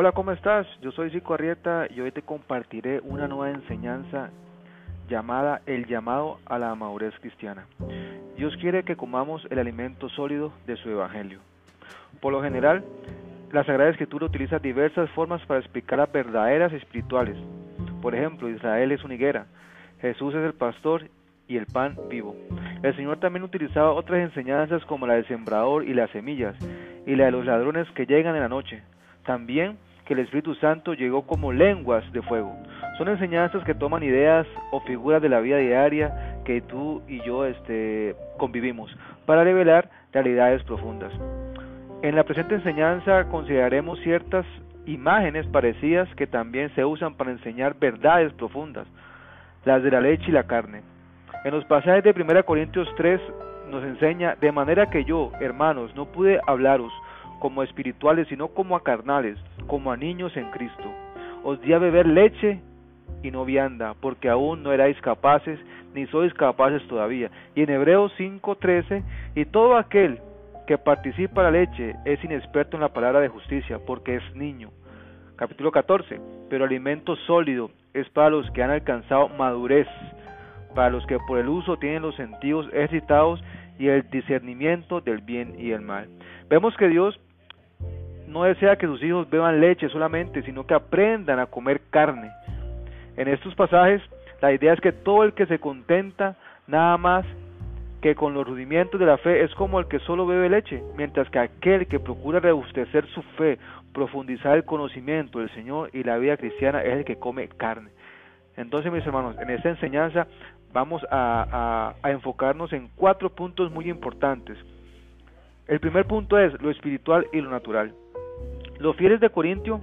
Hola, ¿cómo estás? Yo soy Zico Arrieta y hoy te compartiré una nueva enseñanza llamada El llamado a la madurez cristiana. Dios quiere que comamos el alimento sólido de su evangelio. Por lo general, la Sagrada Escritura utiliza diversas formas para explicar las verdaderas espirituales. Por ejemplo, Israel es una higuera, Jesús es el pastor y el pan vivo. El Señor también utilizaba otras enseñanzas como la del sembrador y las semillas, y la de los ladrones que llegan en la noche. También que el Espíritu Santo llegó como lenguas de fuego. Son enseñanzas que toman ideas o figuras de la vida diaria que tú y yo este, convivimos para revelar realidades profundas. En la presente enseñanza consideraremos ciertas imágenes parecidas que también se usan para enseñar verdades profundas, las de la leche y la carne. En los pasajes de 1 Corintios 3 nos enseña, de manera que yo, hermanos, no pude hablaros como espirituales, sino como a carnales, como a niños en Cristo. Os di a beber leche y no vianda, porque aún no erais capaces, ni sois capaces todavía. Y en Hebreos 5:13, y todo aquel que participa la leche es inexperto en la palabra de justicia, porque es niño. Capítulo 14, pero alimento sólido es para los que han alcanzado madurez, para los que por el uso tienen los sentidos excitados y el discernimiento del bien y el mal. Vemos que Dios no desea que sus hijos beban leche solamente, sino que aprendan a comer carne. En estos pasajes, la idea es que todo el que se contenta nada más que con los rudimentos de la fe es como el que solo bebe leche, mientras que aquel que procura rebustecer su fe, profundizar el conocimiento del Señor y la vida cristiana es el que come carne. Entonces, mis hermanos, en esta enseñanza vamos a, enfocarnos en cuatro puntos muy importantes. El primer punto es lo espiritual y lo natural. Los fieles de Corintio,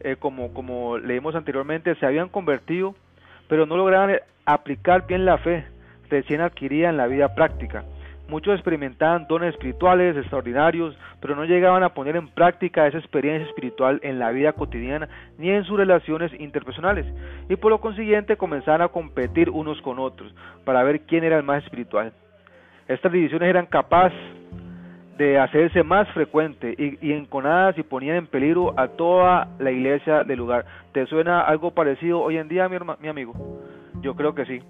eh, como, como leímos anteriormente, se habían convertido, pero no lograban aplicar bien la fe recién adquirida en la vida práctica. Muchos experimentaban dones espirituales extraordinarios, pero no llegaban a poner en práctica esa experiencia espiritual en la vida cotidiana ni en sus relaciones interpersonales, y por lo consiguiente comenzaban a competir unos con otros para ver quién era el más espiritual. Estas divisiones eran capaces de hacerse más frecuente y, y, enconadas y ponían en peligro a toda la iglesia del lugar. ¿Te suena algo parecido hoy en día, mi, mi amigo? Yo creo que sí.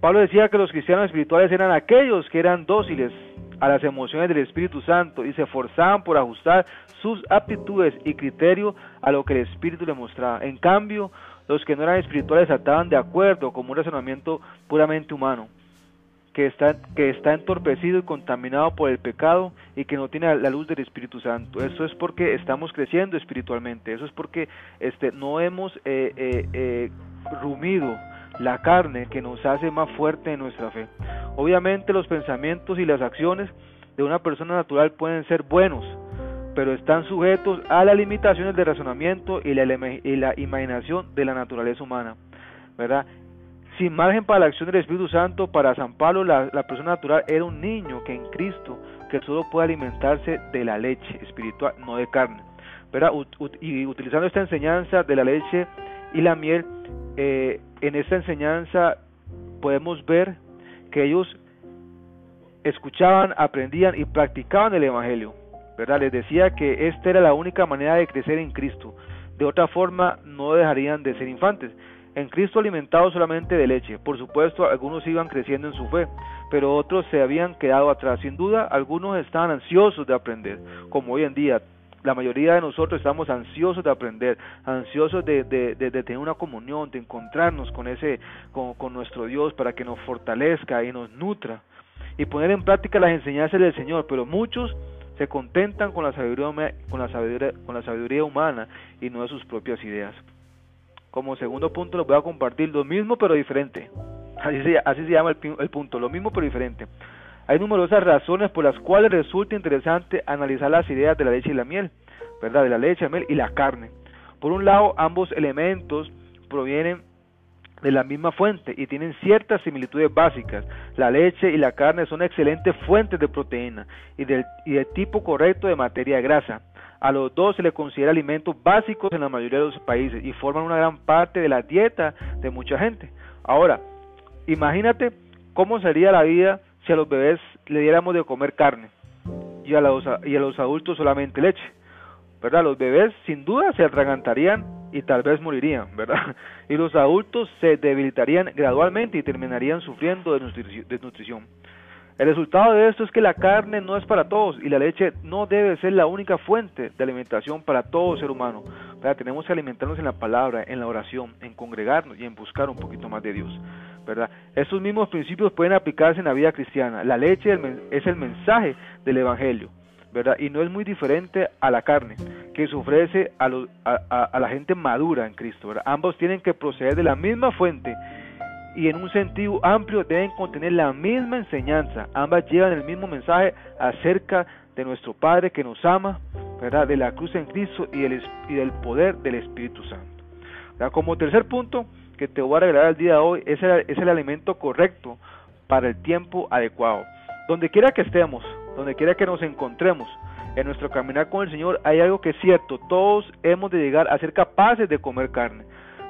Pablo decía que los cristianos espirituales eran aquellos que eran dóciles a las emociones del Espíritu Santo y se esforzaban por ajustar sus aptitudes y criterios a lo que el Espíritu le mostraba. En cambio, los que no eran espirituales estaban de acuerdo con un razonamiento puramente humano, que está, que está entorpecido y contaminado por el pecado y que no tiene la luz del Espíritu Santo. Eso es porque estamos creciendo espiritualmente, eso es porque este, no hemos eh, eh, eh rumido la carne que nos hace más fuerte en nuestra fe. Obviamente los pensamientos y las acciones de una persona natural pueden ser buenos, pero están sujetos a las limitaciones de razonamiento y la, y la imaginación de la naturaleza humana, ¿verdad? Sin margen para la acción del Espíritu Santo, para San Pablo la, persona natural era un niño que en Cristo, que solo puede alimentarse de la leche espiritual, no de carne. ¿verdad? y utilizando esta enseñanza de la leche y la miel, eh, en esta enseñanza podemos ver que ellos escuchaban, aprendían y practicaban el Evangelio. ¿verdad? Les decía que esta era la única manera de crecer en Cristo. De otra forma, no dejarían de ser infantes. En Cristo alimentados solamente de leche. Por supuesto, algunos iban creciendo en su fe, pero otros se habían quedado atrás. Sin duda, algunos estaban ansiosos de aprender, como hoy en día la mayoría de nosotros estamos ansiosos de aprender, ansiosos de, tener una comunión, de encontrarnos con ese, con, con, nuestro Dios para que nos fortalezca y nos nutra y poner en práctica las enseñanzas del Señor, pero muchos se contentan con la sabiduría, con la sabiduría, con la sabiduría humana y no de sus propias ideas. Como segundo punto les voy a compartir lo mismo pero diferente. Así se, así se llama el, el punto, lo mismo pero diferente. Hay numerosas razones por las cuales resulta interesante analizar las ideas de la leche y la miel, ¿verdad? De la leche, la miel y la carne. Por un lado, ambos elementos provienen de la misma fuente y tienen ciertas similitudes básicas. La leche y la carne son excelentes fuentes de proteína y del, y del tipo correcto de materia grasa. A los dos se les considera alimentos básicos en la mayoría de los países y forman una gran parte de la dieta de mucha gente. Ahora, imagínate cómo sería la vida si a los bebés le diéramos de comer carne y a los, y a los adultos solamente leche. ¿verdad? Los bebés sin duda se atragantarían y tal vez morirían, ¿verdad? Y los adultos se debilitarían gradualmente y terminarían sufriendo de desnutrición. El resultado de esto es que la carne no es para todos y la leche no debe ser la única fuente de alimentación para todo ser humano. ¿verdad? Tenemos que alimentarnos en la palabra, en la oración, en congregarnos y en buscar un poquito más de Dios. ¿verdad? Estos mismos principios pueden aplicarse en la vida cristiana. La leche es el mensaje del Evangelio. ¿verdad? Y no es muy diferente a la carne que se ofrece a, a, la gente madura en Cristo. Ambos tienen que proceder de la misma fuente y en un sentido amplio deben contener la misma enseñanza. Ambas llevan el mismo mensaje acerca de nuestro Padre que nos ama, ¿verdad? De la cruz en Cristo y del, y del poder del Espíritu Santo. Como tercer punto que te voy a regalar el día de hoy es el, es el alimento correcto para el tiempo adecuado. Donde quiera que estemos, donde quiera que nos encontremos en nuestro caminar con el Señor, hay algo que es cierto, todos hemos de llegar a ser capaces de comer carne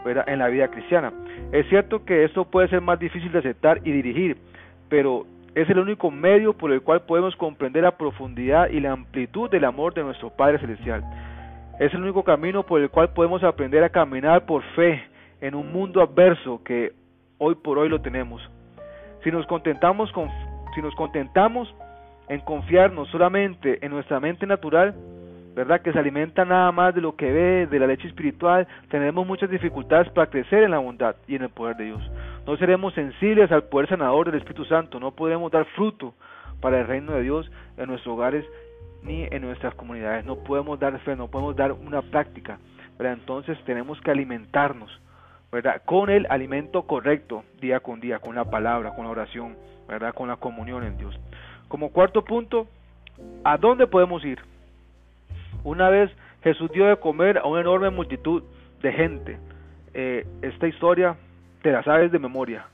en la vida cristiana. Es cierto que esto puede ser más difícil de aceptar y dirigir, pero es el único medio por el cual podemos comprender la profundidad y la amplitud del amor de nuestro Padre Celestial. Es el único camino por el cual podemos aprender a caminar por fe en un mundo adverso que hoy por hoy lo tenemos. Si nos contentamos con si nos contentamos en confiarnos solamente en nuestra mente natural, ¿verdad? Que se alimenta nada más de lo que ve, de la leche espiritual, tenemos muchas dificultades para crecer en la bondad y en el poder de Dios. No seremos sensibles al poder sanador del Espíritu Santo, no podemos dar fruto para el reino de Dios en nuestros hogares ni en nuestras comunidades. No podemos dar fe, no podemos dar una práctica. ¿verdad? Entonces tenemos que alimentarnos, ¿verdad? Con el alimento correcto, día con día, con la palabra, con la oración, ¿verdad? Con la comunión en Dios. Como cuarto punto, ¿a dónde podemos ir? Una vez Jesús dio de comer a una enorme multitud de gente. Eh, esta historia te la sabes de memoria,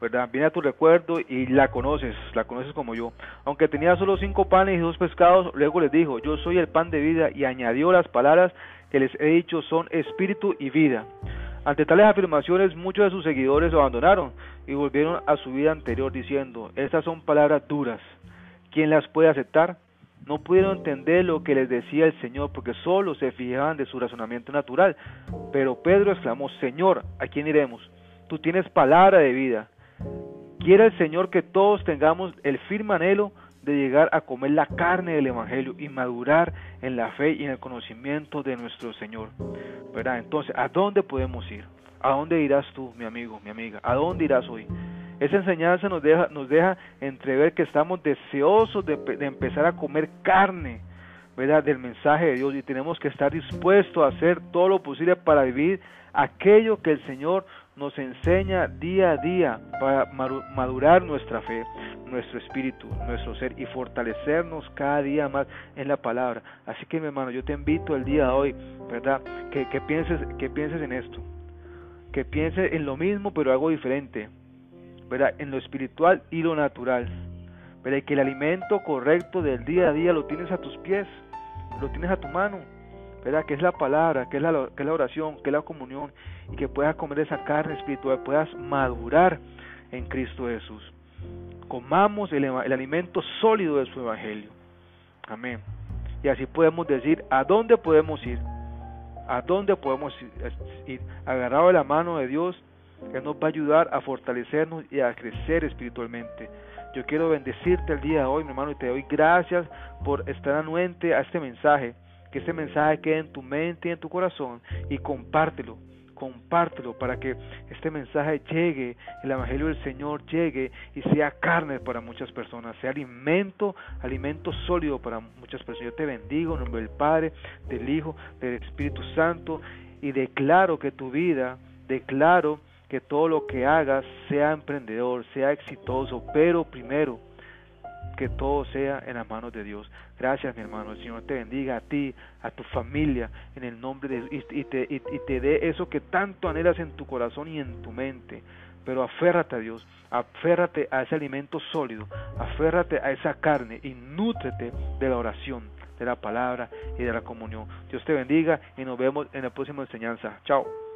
¿verdad? Viene a tu recuerdo y la conoces, la conoces como yo. Aunque tenía solo cinco panes y dos pescados, luego les dijo, yo soy el pan de vida y añadió las palabras que les he dicho son espíritu y vida. Ante tales afirmaciones muchos de sus seguidores lo abandonaron y volvieron a su vida anterior diciendo, estas son palabras duras, ¿quién las puede aceptar? No pudieron entender lo que les decía el Señor porque solo se fijaban de su razonamiento natural. Pero Pedro exclamó, Señor, ¿a quién iremos? Tú tienes palabra de vida. Quiere el Señor que todos tengamos el firme anhelo de llegar a comer la carne del Evangelio y madurar en la fe y en el conocimiento de nuestro Señor. ¿Verdad? Entonces, ¿a dónde podemos ir? ¿A dónde irás tú, mi amigo, mi amiga? ¿A dónde irás hoy? Esa enseñanza nos deja, nos deja entrever que estamos deseosos de, empezar a comer carne, ¿verdad? Del mensaje de Dios y tenemos que estar dispuestos a hacer todo lo posible para vivir aquello que el Señor nos enseña día a día para madurar nuestra fe, nuestro espíritu, nuestro ser y fortalecernos cada día más en la palabra. Así que mi hermano, yo te invito el día de hoy, ¿verdad? Que, que pienses, que pienses en esto, que pienses en lo mismo pero algo diferente, en lo espiritual y lo natural. ¿verdad? Que el alimento correcto del día a día lo tienes a tus pies, lo tienes a tu mano, ¿verdad? Que es la palabra, que es la, que es la oración, que es la comunión, y que puedas comer esa carne espiritual, puedas madurar en Cristo Jesús. Comamos el, el alimento sólido de su evangelio. Amén. Y así podemos decir a dónde podemos ir, a dónde podemos ir, agarrado de la mano de Dios que nos va a ayudar a fortalecernos y a crecer espiritualmente. Yo quiero bendecirte el día de hoy, mi hermano, y te doy gracias por estar anuente a este mensaje. Que este mensaje quede en tu mente y en tu corazón y compártelo, compártelo para que este mensaje llegue, el Evangelio del Señor llegue y sea carne para muchas personas, sea alimento, alimento sólido para muchas personas. Yo te bendigo en nombre del Padre, del Hijo, del Espíritu Santo y declaro que tu vida, declaro que todo lo que hagas sea emprendedor, sea exitoso, pero primero que todo sea en las manos de Dios. Gracias, mi hermano. El Señor te bendiga a ti, a tu familia, en el nombre de Dios, y te, dé eso que tanto anhelas en tu corazón y en tu mente. Pero aférrate a Dios, aférrate a ese alimento sólido, aférrate a esa carne y nútrete de la oración, de la palabra y de la comunión. Dios te bendiga y nos vemos en la próxima enseñanza. Chao.